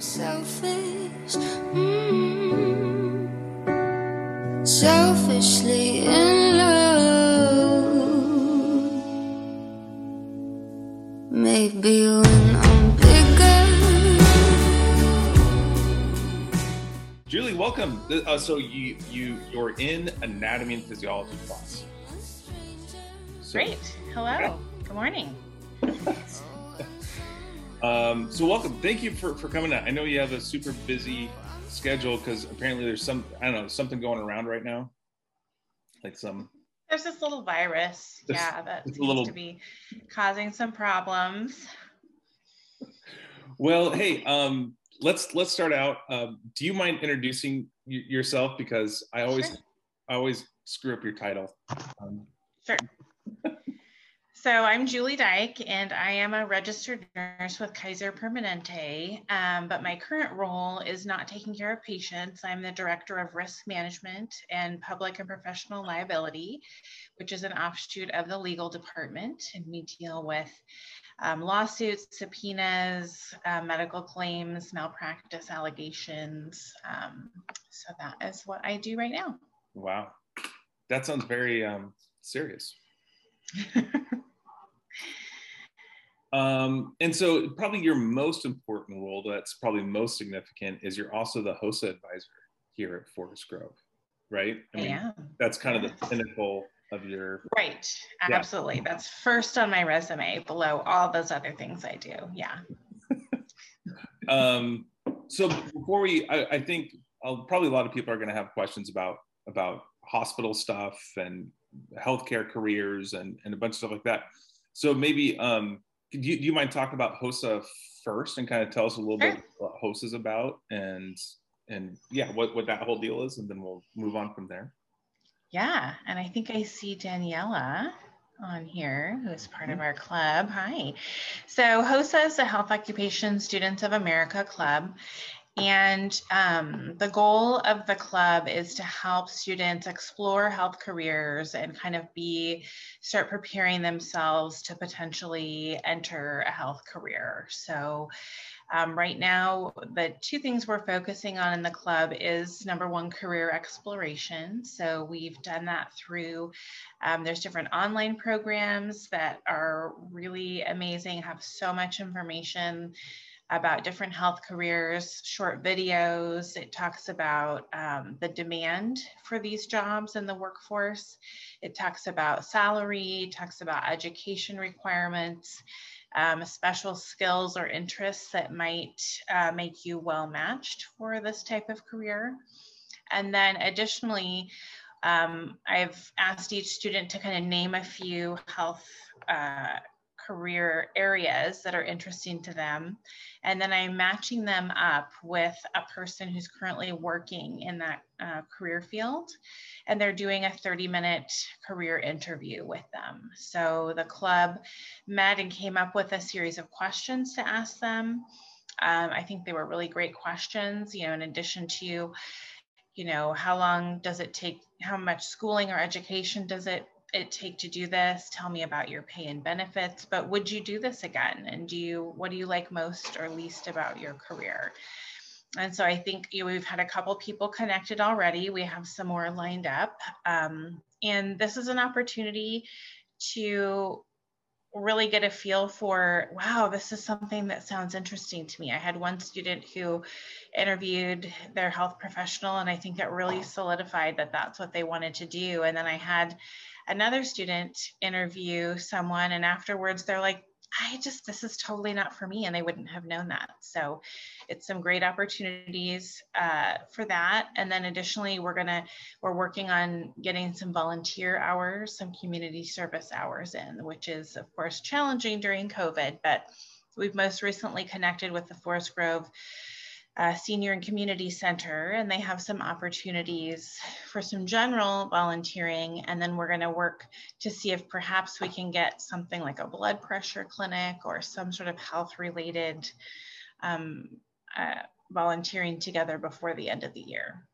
selfish. Mm. Selfishly in love. Maybe when I'm bigger. Julie, welcome. Uh, so you you you're in anatomy and physiology class. So, Great. Hello. Good morning. Um, so welcome. Thank you for for coming out. I know you have a super busy schedule because apparently there's some I don't know something going around right now, like some. There's this little virus, yeah, that a seems little- to be causing some problems. Well, hey, um, let's let's start out. Um, do you mind introducing y- yourself because I always Sure. I always screw up your title. Um, Sure. so I'm Julie Dyke, and I am a registered nurse with Kaiser Permanente. Um, but my current role is not taking care of patients. I'm the director of risk management and public and professional liability, which is an offshoot of the legal department, and we deal with um, lawsuits, subpoenas, uh, medical claims, malpractice allegations. Um, so that is what I do right now. wow, that sounds very um, serious. Um, and so probably your most important role that's probably most significant is you're also the HOSA advisor here at Forest Grove, right? I yeah. that's kind of the pinnacle of your Right. Yeah. Absolutely. That's first on my resume below all those other things I do. Yeah. um so before we I, I think uh, probably a lot of people are going to have questions about about hospital stuff and healthcare careers and and a bunch of stuff like that so maybe um do you, do you mind talking about hosa first and kind of tell us a little bit what hosa is about and and yeah what what that whole deal is and then we'll move on from there Yeah. And I think I see Daniela on here, who is part of mm-hmm. our club. Hi. So HOSA is the Health Occupation Students of America Club. And um, the goal of the club is to help students explore health careers and kind of be start preparing themselves to potentially enter a health career. So um, right now, the two things we're focusing on in the club is number one, career exploration. So we've done that through, um, there's different online programs that are really amazing, have so much information about different health careers, short videos. It talks about um, the demand for these jobs in the workforce. It talks about salary, talks about education requirements um, special skills or interests that might uh, make you well matched for this type of career. And then additionally, um, I've asked each student to kind of name a few health uh, career areas that are interesting to them. And then I'm matching them up with a person who's currently working in that uh, career field. And they're doing a 30 minute career interview with them. So the club met and came up with a series of questions to ask them. Um, I think they were really great questions, you know, in addition to, you know, how long does it take, how much schooling or education does it it take to do this? Tell me about your pay and benefits, but would you do this again? And do you, what do you like most or least about your career? And so I think you know, we've had a couple people connected already. We have some more lined up. Um, and this is an opportunity to really get a feel for wow this is something that sounds interesting to me i had one student who interviewed their health professional and i think it really solidified that that's what they wanted to do and then i had another student interview someone and afterwards they're like i just this is totally not for me and they wouldn't have known that. So it's some great opportunities uh, for that. And then additionally we're to we're working on getting some volunteer hours, some community service hours in, which is of course challenging during COVID, but we've most recently connected with the Forest Grove uh, Senior and Community Center, and they have some opportunities for some general volunteering. And then we're going to work to see if perhaps we can get something like a blood pressure clinic or some sort of health related um, uh, volunteering together before the end of the year.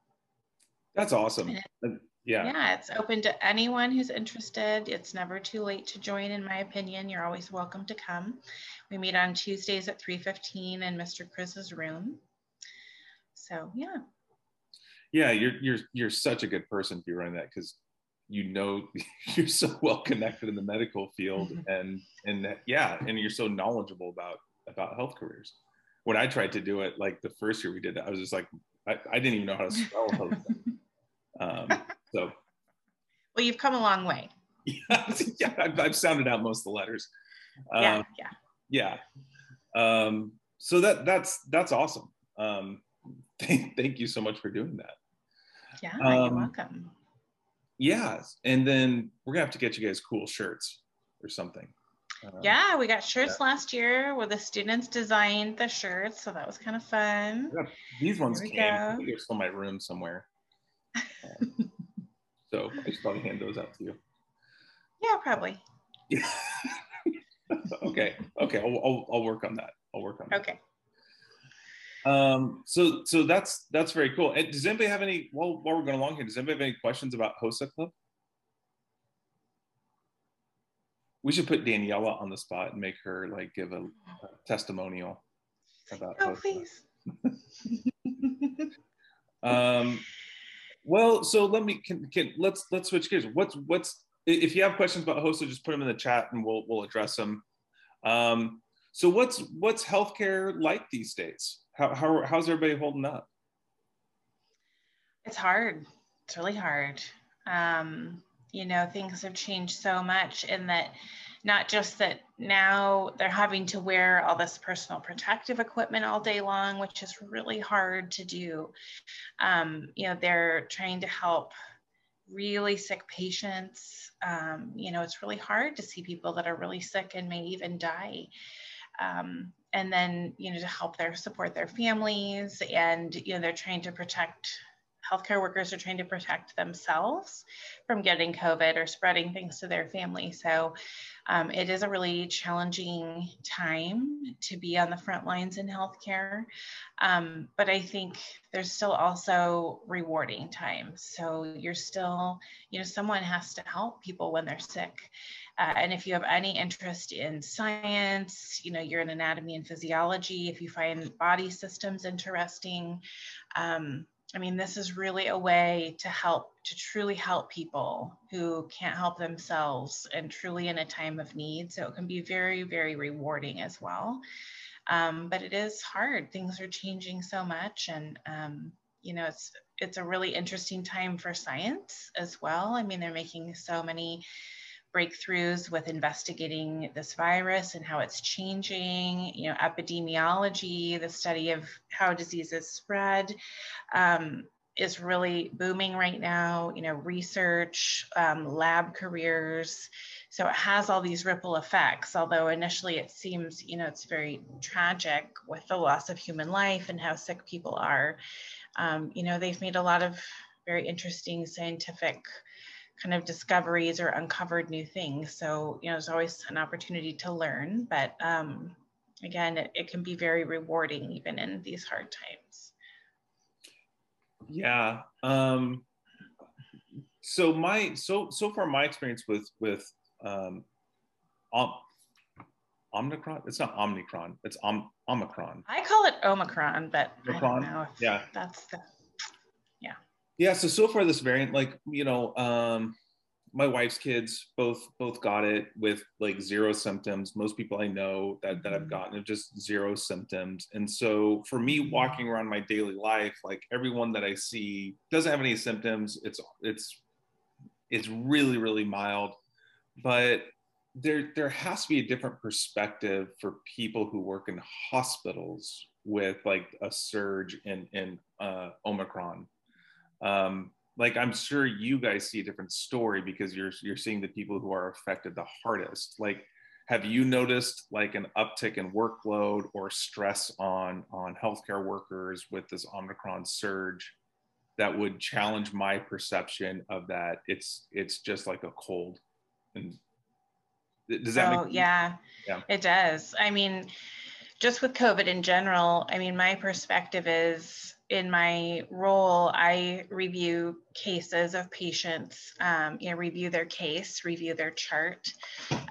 That's awesome. Uh, Yeah. Yeah, it's open to anyone who's interested. It's never too late to join, in my opinion. You're always welcome to come. We meet on Tuesdays at 3:15 in Mr. Chris's room. So yeah. Yeah, you're you're you're such a good person if you're running that because you know you're so well connected in the medical field Mhm. and and yeah, and you're so knowledgeable about about health careers. When I tried to do it, like the first year we did it, I was just like, I, I didn't even know how to spell health. um, so Well, you've come a long way. yeah, yeah I've, I've sounded out most of the letters. yeah, Um, yeah. yeah um so that that's that's awesome um thank, thank you so much for doing that Yeah, you're um, welcome. yeah and then we're gonna have to get you guys cool shirts or something Um, Yeah, we got shirts last year where the students designed the shirts, so that was kind of fun. these ones came go. they're still in my room somewhere Um, so i should probably hand those out to you Yeah, probably. yeah okay okay I'll, I'll, I'll work on that i'll work on that Okay. Um, so so that's that's very cool. And does anybody have any while while we're going along here, does anybody have any questions about HOSA Club? We should put Daniela on the spot and make her like give a, a testimonial about Oh, HOSA. please. Um, well, so let me can, can let's let's switch gears. What's what's if you have questions about HOSA, just put them in the chat and we'll we'll address them. Um, so what's what's healthcare like these days? How, how how's everybody holding up? It's hard. It's really hard. Um, you know, things have changed so much in that not just that now they're having to wear all this personal protective equipment all day long, which is really hard to do. Um, you know, they're trying to help really sick patients. Um, you know, it's really hard to see people that are really sick and may even die. Um, and then, you know, to help their support their families and, you know, they're trying to protect healthcare workers are trying to protect themselves from getting COVID or spreading things to their family. So um, it is a really challenging time to be on the front lines in healthcare. Um, but I think there's still also rewarding times. So you're still, you know, someone has to help people when they're sick. Uh, and if you have any interest in science, you know, you're in anatomy and physiology, if you find body systems interesting, um, I mean, this is really a way to help, to truly help people who can't help themselves and truly in a time of need. So it can be very, very rewarding as well. Um, but it is hard. Things are changing so much. And, um, you know, it's, it's a really interesting time for science as well. I mean, they're making so many breakthroughs with investigating this virus and how it's changing, you know, epidemiology, the study of how diseases spread um, is really booming right now, you know, research, um, lab careers. So it has all these ripple effects, although initially it seems, you know, it's very tragic with the loss of human life and how sick people are. Um, you know, they've made a lot of very interesting scientific kind of discoveries or uncovered new things. So, you know, there's always an opportunity to learn, but um, again, it, it can be very rewarding even in these hard times. Yeah. Um, so my so so far my experience with with um, Om, Omicron. It's not Omicron. It's Om, Omicron. I call it Omicron, but I Omicron? don't know if Yeah. that's the Yeah. So so far this variant, like you know, um, my wife's kids both both got it with like zero symptoms. Most people I know that that I've Mhm. gotten have just zero symptoms. And so for me, Mhm. walking around my daily life, like everyone that I see doesn't have any symptoms. It's it's it's really really mild, but there there has to be a different perspective for people who work in hospitals with like a surge in in uh, Omicron um, like I'm sure you guys see a different story because you're you're seeing the people who are affected the hardest. Like, have you noticed like an uptick in workload or stress on on healthcare workers with this Omicron surge that would challenge my perception of that? It's it's just like a cold. And does that oh yeah, Yeah. it does. I mean, just with COVID in general, I mean, my perspective is in my role, I review cases of patients, um, you know, review their case, review their chart.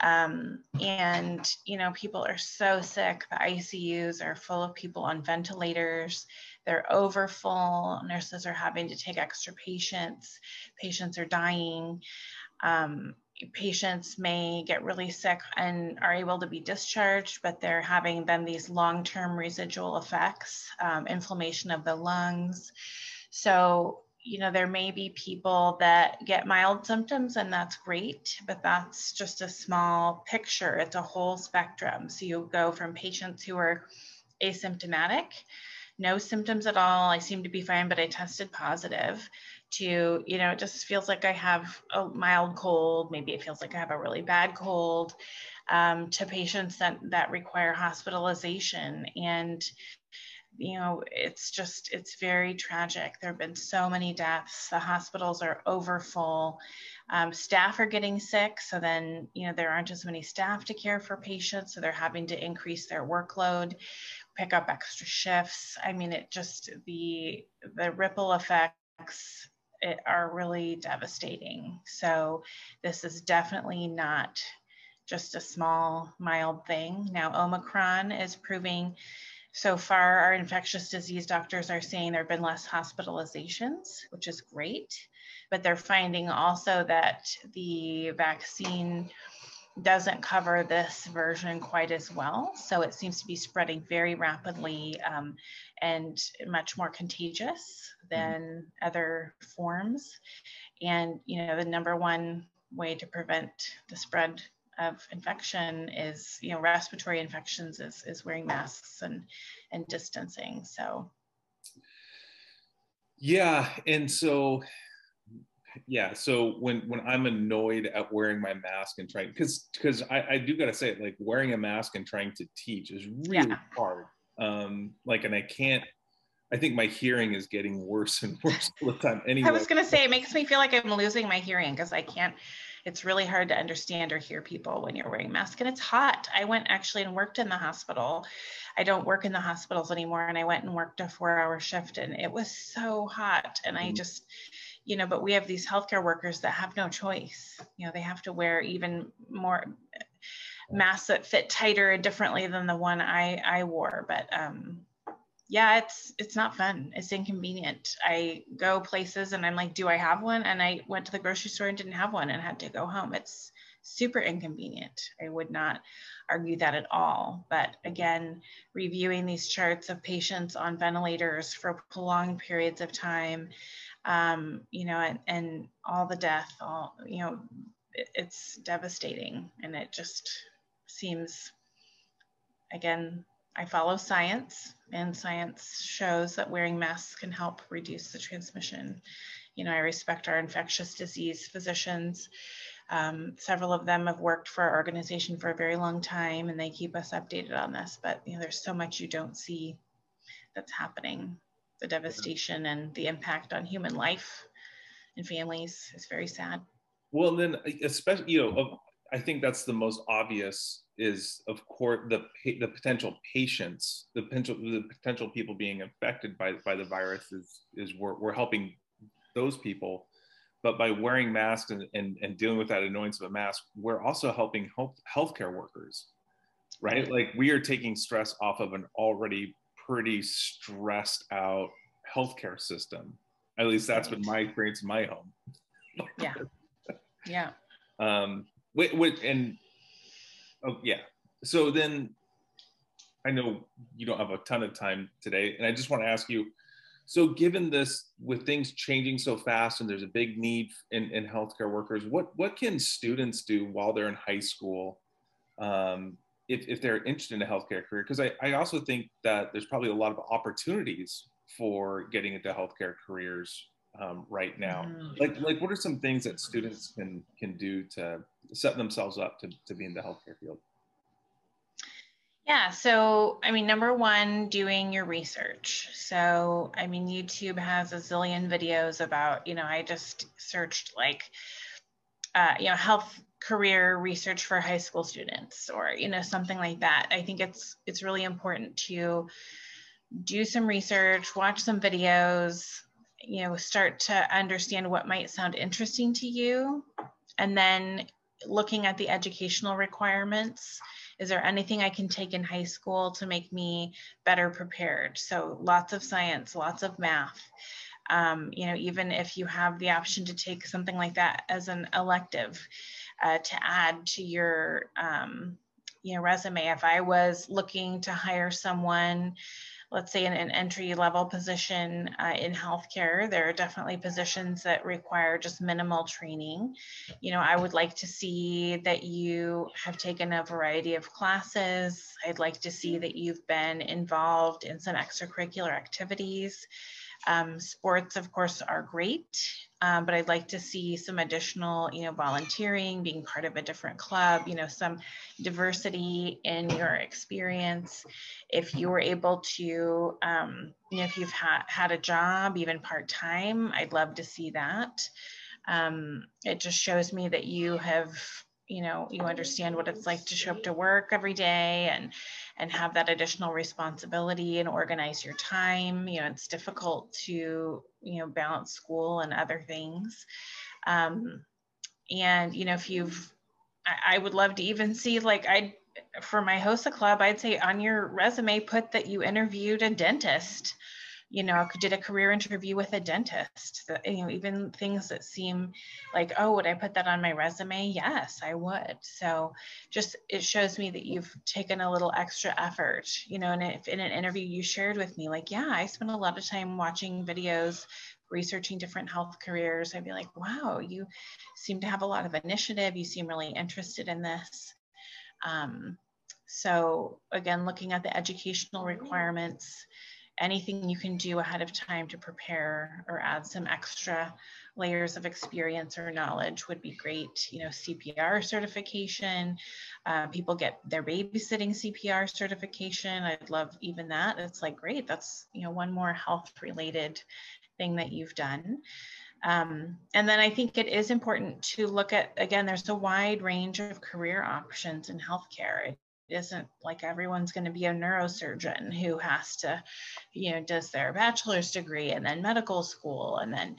Um, and, you know, people are so sick. The ICUs are full of people on ventilators. They're overfull. Nurses are having to take extra patients. Patients are dying. Um, patients may get really sick and are able to be discharged, but they're having then these long-term residual effects, um, inflammation of the lungs. So, you know, there may be people that get mild symptoms and that's great, but that's just a small picture. It's a whole spectrum. So you go from patients who are asymptomatic, no symptoms at all, I seem to be fine, but I tested positive, to, you know, it just feels like I have a mild cold. Maybe it feels like I have a really bad cold. Um, to patients that that require hospitalization. And you know it's just it's very tragic. There have been so many deaths. The hospitals are overfull. Um, staff are getting sick. So then you know there aren't as many staff to care for patients. So they're having to increase their workload pick up extra shifts. I mean it just the the ripple effects it are really devastating. So this is definitely not just a small, mild thing. Now, Omicron is proving so far, our infectious disease doctors are saying there have been less hospitalizations, which is great. But they're finding also that the vaccine doesn't cover this version quite as well. So it seems to be spreading very rapidly um, and much more contagious than mm-hmm. other forms. And, you know, the number one way to prevent the spread of infection is, you know, respiratory infections is, is wearing masks and, and distancing. So. Yeah. And so yeah so when when i'm annoyed at wearing my mask and trying because because I, I do gotta say it, like wearing a mask and trying to teach is really yeah. hard um like and i can't i think my hearing is getting worse and worse all the time anyway i was gonna say it makes me feel like i'm losing my hearing because i can't it's really hard to understand or hear people when you're wearing mask and it's hot i went actually and worked in the hospital i don't work in the hospitals anymore and i went and worked a four hour shift and it was so hot and i mm-hmm. just you know, but we have these healthcare workers that have no choice. You know, they have to wear even more masks that fit tighter and differently than the one I I wore. But um, yeah, it's it's not fun. It's inconvenient. I go places and I'm like, do I have one? And I went to the grocery store and didn't have one and had to go home. It's super inconvenient. I would not argue that at all. But again, reviewing these charts of patients on ventilators for prolonged periods of time, um, you know, and, and all the death, all, you know, it, it's devastating. And it just seems, again, I follow science, and science shows that wearing masks can help reduce the transmission. You know, I respect our infectious disease physicians. Um, several of them have worked for our organization for a very long time, and they keep us updated on this. But you know, there's so much you don't see that's happening the devastation and the impact on human life and families is very sad. Well, and then, especially, you know, I think that's the most obvious is, of course, the the potential patients, the potential the potential people being affected by by the virus is is we're, we're helping those people, but by wearing masks and, and, and dealing with that annoyance of a mask, we're also helping health healthcare workers, right? Like we are taking stress off of an already pretty stressed out healthcare system. At least that's been my experience in my home. yeah. Yeah. Um, wait, wait, and oh yeah. So then, I know you don't have a ton of time today, and I just want to ask you. So, given this, with things changing so fast, and there's a big need in, in healthcare workers, what what can students do while they're in high school um, if, if they're interested in a healthcare career because I, I also think that there's probably a lot of opportunities for getting into healthcare careers um, right now mm. like like what are some things that students can can do to set themselves up to, to be in the healthcare field yeah, so I mean, number one, doing your research. So, I mean, YouTube has a zillion videos about, you know, I just searched like, uh, you know, health career research for high school students or you know something like that i think it's it's really important to do some research, watch some videos, you know, start to understand what might sound interesting to you. And then looking at the educational requirements. Is there anything I can take in high school to make me better prepared? So lots of science, lots of math. Um, you know, even if you have the option to take something like that as an elective uh, to add to your, um, you know, resume. If I was looking to hire someone let's say in an entry level position uh, in healthcare, there are definitely positions that require just minimal training. You know, I would like to see that you have taken a variety of classes. I'd like to see that you've been involved in some extracurricular activities. Um, sports, of course, are great, um, but I'd like to see some additional, you know, volunteering, being part of a different club, you know, some diversity in your experience. If you were able to, um, you know, if you've ha- had a job, even part time, I'd love to see that. Um, it just shows me that you have you know you understand what it's like to show up to work every day and and have that additional responsibility and organize your time. You know it's difficult to you know balance school and other things. Um, and you know if you've I, I would love to even see like i for my hosa club i'd say on your resume put that you interviewed a dentist you know, did a career interview with a dentist. You know, even things that seem like, oh, would I put that on my resume? Yes, I would. So just it shows me that you've taken a little extra effort, you know, and if in an interview you shared with me, like, yeah, I spent a lot of time watching videos researching different health careers, I'd be like, wow, you seem to have a lot of initiative. You seem really interested in this. Um, so again, looking at the educational requirements, anything you can do ahead of time to prepare or add some extra layers of experience or knowledge would be great. You know, CPR certification, uh, people get their babysitting CPR certification. I'd love even that. It's like, great, that's, you know, one more health related thing that you've done. Um, and then I think it is important to look at, again, there's a wide range of career options in healthcare isn't like everyone's going to be a neurosurgeon who has to, you know, does their bachelor's degree and then medical school and then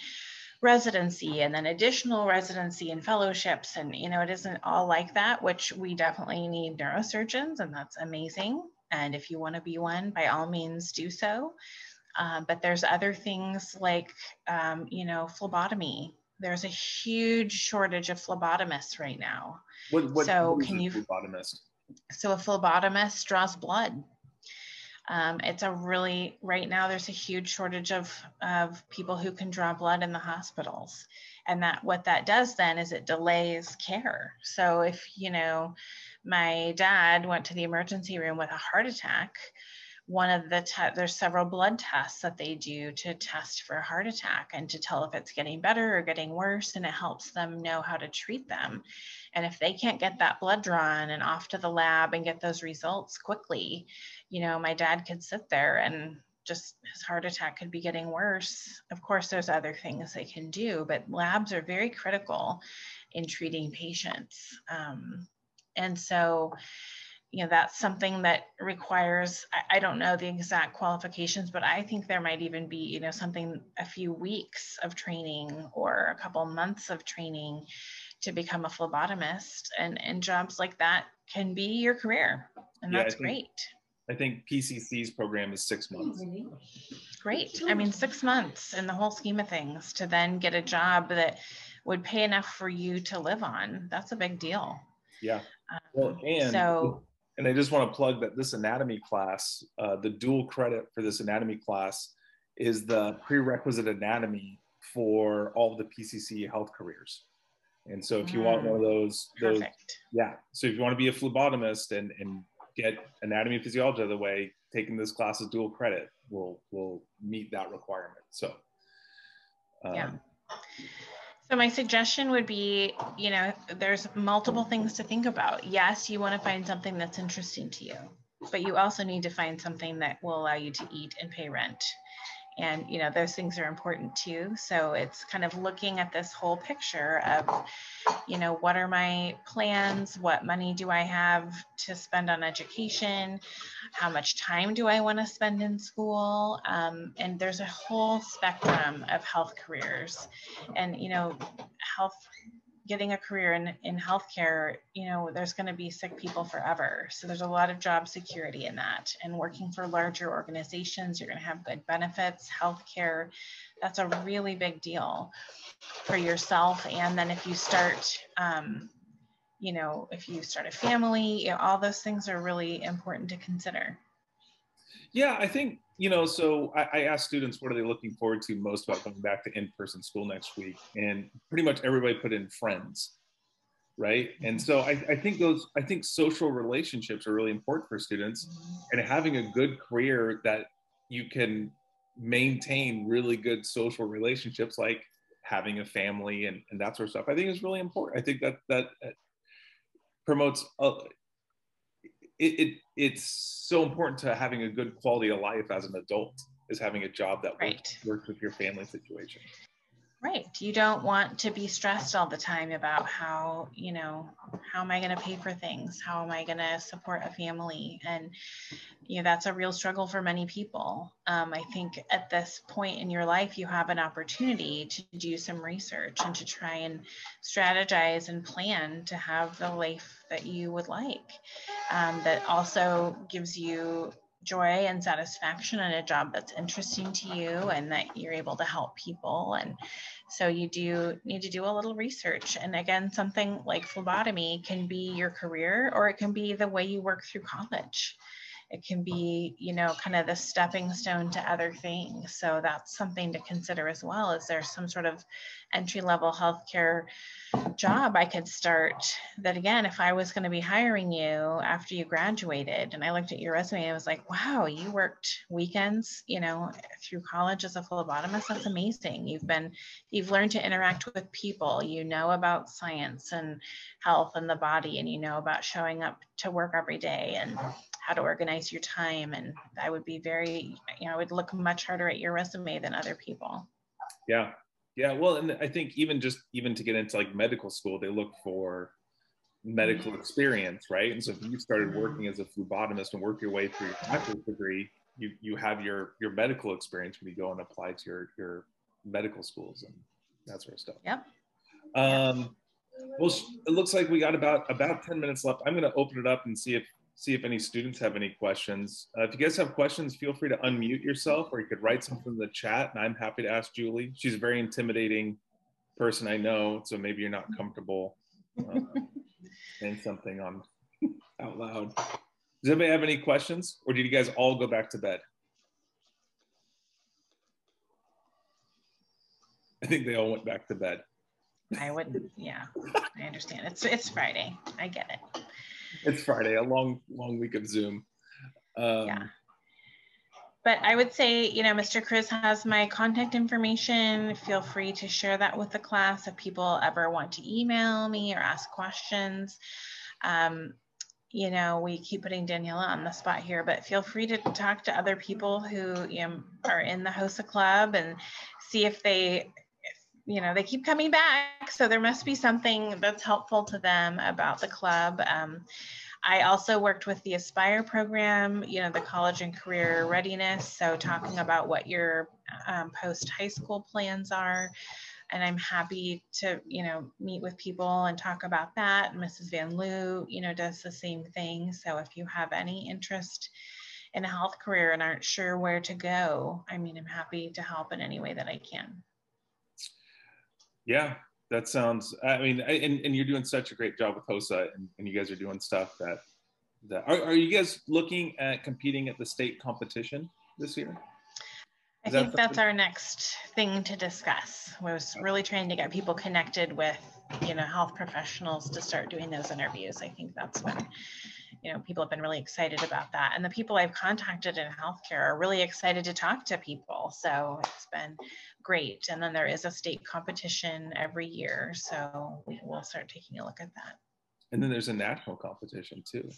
residency and then additional residency and fellowships. And, you know, it isn't all like that, which we definitely need neurosurgeons, and that's amazing. And if you want to be one, by all means do so. Uh, but there's other things like, um, you know, phlebotomy. There's a huge shortage of phlebotomists right now. What, what, so what can you phlebotomist? So a phlebotomist draws blood. Um, it's a really right now there's a huge shortage of of people who can draw blood in the hospitals and that what that does then is it delays care so if you know my dad went to the emergency room with a heart attack one of the te- there's several blood tests that they do to test for a heart attack and to tell if it's getting better or getting worse and it helps them know how to treat them. And if they can't get that blood drawn and off to the lab and get those results quickly you know my dad could sit there and just his heart attack could be getting worse. Of course there's other things they can do but labs are very critical in treating patients. Um, and so you know that's something that requires I, I, don't know the exact qualifications but i think there might even be you know something a few weeks of training or a couple months of training to become a phlebotomist and and jobs like that can be your career and yeah, that's I think, great. I think pcc's program is six months. Great. I mean six months in the whole scheme of things to then get a job that would pay enough for you to live on. That's a big deal. Yeah. Um, well, and so and I just want to plug that this anatomy class, uh, the dual credit for this anatomy class is the prerequisite anatomy for all the PCC health careers. And so if you mm, want one of those, those, yeah. So if you want to be a phlebotomist and, and get anatomy and physiology out of the way, taking this class as dual credit will, will meet that requirement. So, um, yeah. So my suggestion would be, you know, there's multiple things to think about. Yes, you want to find something that's interesting to you, but you also need to find something that will allow you to eat and pay rent. And you know those things are important too. So it's kind of looking at this whole picture of you know what are my plans? What money do i have to spend on education? How much time do i want to spend in school? Um, and there's a whole spectrum of health careers. And you know health getting a career in, in healthcare, you know, there's going to be sick people forever. So there's a lot of job security in that. And working for larger organizations, you're going to have good benefits, healthcare. That's a really big deal for yourself. And then if you start, um, you know, if you start a family, you know, all those things are really important to consider. Yeah, I think you know. So I, I asked students what are they looking forward to most about going back to in-person school next week, and pretty much everybody put in friends, right? And so I, I think those, I think social relationships are really important for students, and having a good career that you can maintain really good social relationships, like having a family and, and that sort of stuff. I think is really important. I think that that promotes. Uh, it, it it's so important to having a good quality of life as an adult is having a job that Right. works, works with your family situation. Right. You don't want to be stressed all the time about how, you know, how am I going to pay for things? How am I going to support a family? And, you know, that's a real struggle for many people. Um, I think at this point in your life, you have an opportunity to do some research and to try and strategize and plan to have the life that you would like um, that also gives you joy and satisfaction in a job that's interesting to you and that you're able to help people and so you do need to do a little research. And again something like phlebotomy can be your career or it can be the way you work through college it can be you know kind of the stepping stone to other things so that's something to consider as well is there some sort of entry level healthcare job I could start that again, if I was going to be hiring you after you graduated and I looked at your resume, I was like, wow, you worked weekends, you know, through college as a phlebotomist. That's amazing. You've been, you've learned to interact with people. You know about science and health and the body, and you know about showing up to work every day and how to organize your time. And I would be very, you know, I would look much harder at your resume than other people. Yeah. Yeah. Well, and I think even just even to get into like medical school, they look for medical experience, right? And so if you started working as a phlebotomist and work your way through your bachelor's degree, you you have your your medical experience when you go and apply to your your medical schools and that sort of stuff. Yep. Um, well, it looks like we got about about ten minutes left. I'm going to open it up and see if see if any students have any questions. Uh, if you guys have questions, feel free to unmute yourself, or you could write something in the chat, and I'm happy to ask Julie. She's a very intimidating person, I know, so maybe you're not comfortable uh, saying something on out loud. Does anybody have any questions, or did you guys all go back to bed? I think they all went back to bed. I wouldn't, yeah, I understand. It's it's Friday. I get it. It's Friday, a long, long week of Zoom. Um, Yeah. But I would say, you know, Mr. Chris has my contact information. Feel free to share that with the class if people ever want to email me or ask questions. Um, you know, we keep putting Daniela on the spot here, but feel free to talk to other people who you know, are in the HOSA club and see if they, you know, they keep coming back. So there must be something that's helpful to them about the club. Um, I also worked with the Aspire program, you know, the college and career readiness. So talking about what your um, post high school plans are. And I'm happy to, you know, meet with people and talk about that. Mrs. Van Loo, you know, does the same thing. So if you have any interest in a health career and aren't sure where to go, I mean, I'm happy to help in any way that I can. Yeah, that sounds. I mean, I- and, and you're doing such a great job with HOSA, and, and you guys are doing stuff that that are, are you guys looking at competing at the state competition this year? I Is that think that's our next thing to discuss. Was really trying to get people connected with, you know, health professionals to start doing those interviews. I think that's when, you know, people have been really excited about that. And the people I've contacted in healthcare are really excited to talk to people. So it's been great. And then there is a state competition every year. So we will start taking a look at that. And then there's a national competition too.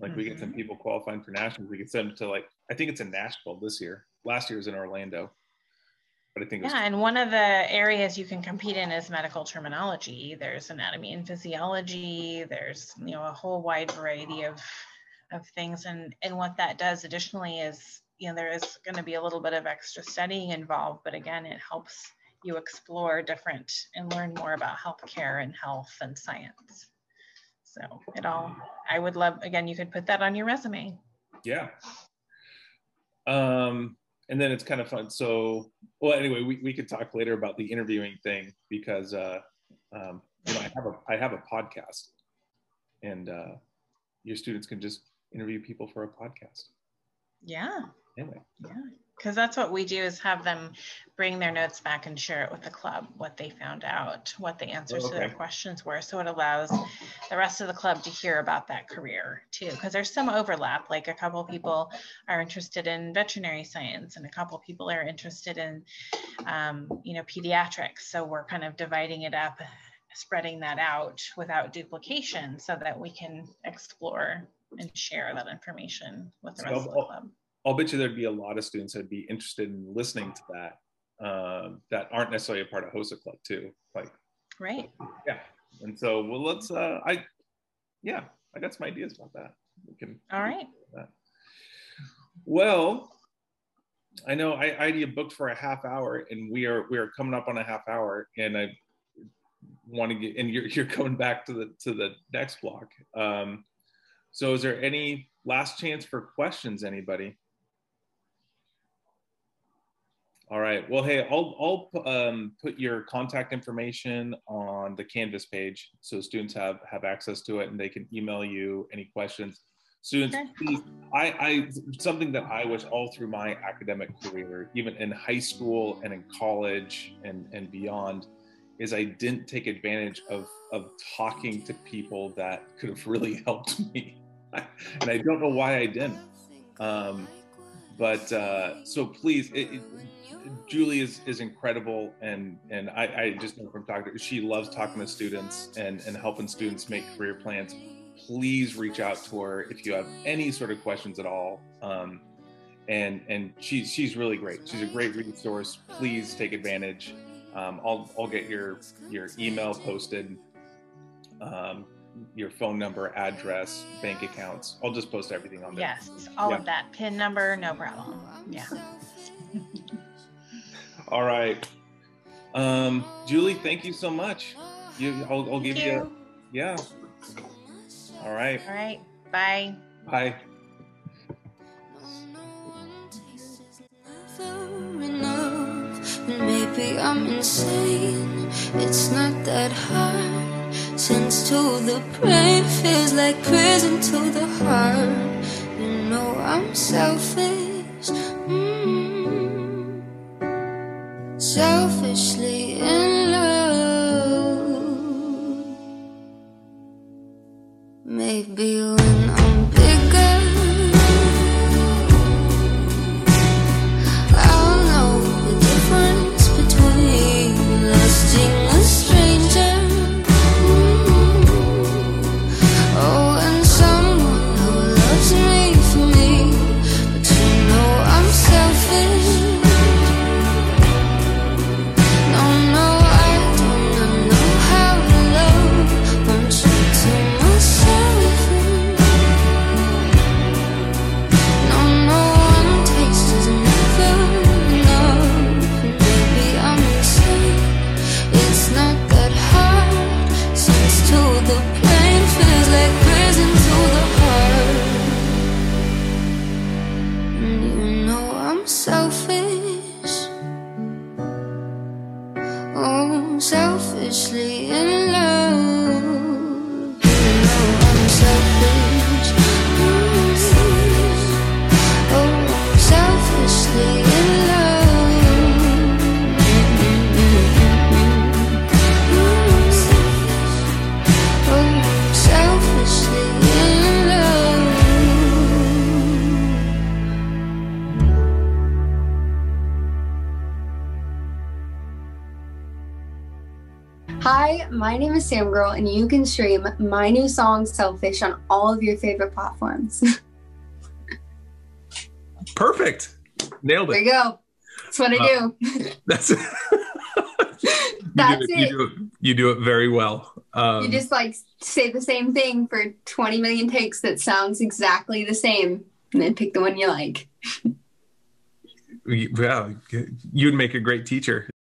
Like we get some mm-hmm. people qualifying for nationals. We can send them to like I think it's in Nashville this year. Last year was in Orlando. But I think Yeah, and one of the areas you can compete in is medical terminology. There's anatomy and physiology. There's you know a whole wide variety of of things, and and what that does additionally is you know there is going to be a little bit of extra studying involved, but again, it helps you explore different and learn more about healthcare and health and science. So it all, I would love again, you could put that on your resume. yeah um and then it's kind of fun. So well anyway we, we could talk later about the interviewing thing because uh um you know i have a i have a podcast and uh your students can just interview people for a podcast. Yeah. anyway. Yeah, because that's what we do is have them bring their notes back and share it with the club, what they found out, what the answers to their questions were. So it allows the rest of the club to hear about that career too, because there's some overlap. Like a couple people are interested in veterinary science and a couple people are interested in, um, you know, pediatrics. So we're kind of dividing it up, spreading that out without duplication so that we can explore and share that information with the So rest of the club. I'll bet you there'd be a lot of students that'd be interested in listening to that um, that aren't necessarily a part of HOSA Club too. Like, Right. yeah. And so, well, let's. Uh, I, yeah, I got some ideas about that. We can. All right. Well, I know I, I had you booked for a half hour, and we are we are coming up on a half hour, and I want to get and you're you're coming back to the to the next block. Um, so, is there any last chance for questions? Anybody? All right. Well, hey, I'll I'll um, put your contact information on the Canvas page so students have have access to it and they can email you any questions. Students, Okay. please, I, I something that I was all through my academic career, even in high school and in college and and beyond, is I didn't take advantage of of talking to people that could have really helped me, and I don't know why I didn't. Um, but uh, so please, it, it, Julie is, is incredible, and and I, I just know from talking to her, she loves talking to students and and helping students make career plans. Please reach out to her if you have any sort of questions at all. Um, and and she's she's really great. She's a great resource. Please take advantage. Um, I'll I'll get your your email posted, um, your phone number, address, bank accounts. I'll just post everything on there. Yes, all Yeah. of that. PIN number, no problem. Yeah. All right. Um, Julie, thank you so much. You, I'll, I'll give you. you. A, yeah. All right. All right. Bye. Bye. Maybe I'm insane. It's not that hard. Since to the brain feels like prison to the heart. You know I'm selfish. Mm. Selfishly Sam Girl, and you can stream my new song Selfish on all of your favorite platforms. Perfect. Nailed it. there you go. That's what I do. That's you That's do it. You do it, you do it very well. Um, you just like say the same thing for 20 million takes that sounds exactly the same and then pick the one you like. yeah, you'd make a great teacher.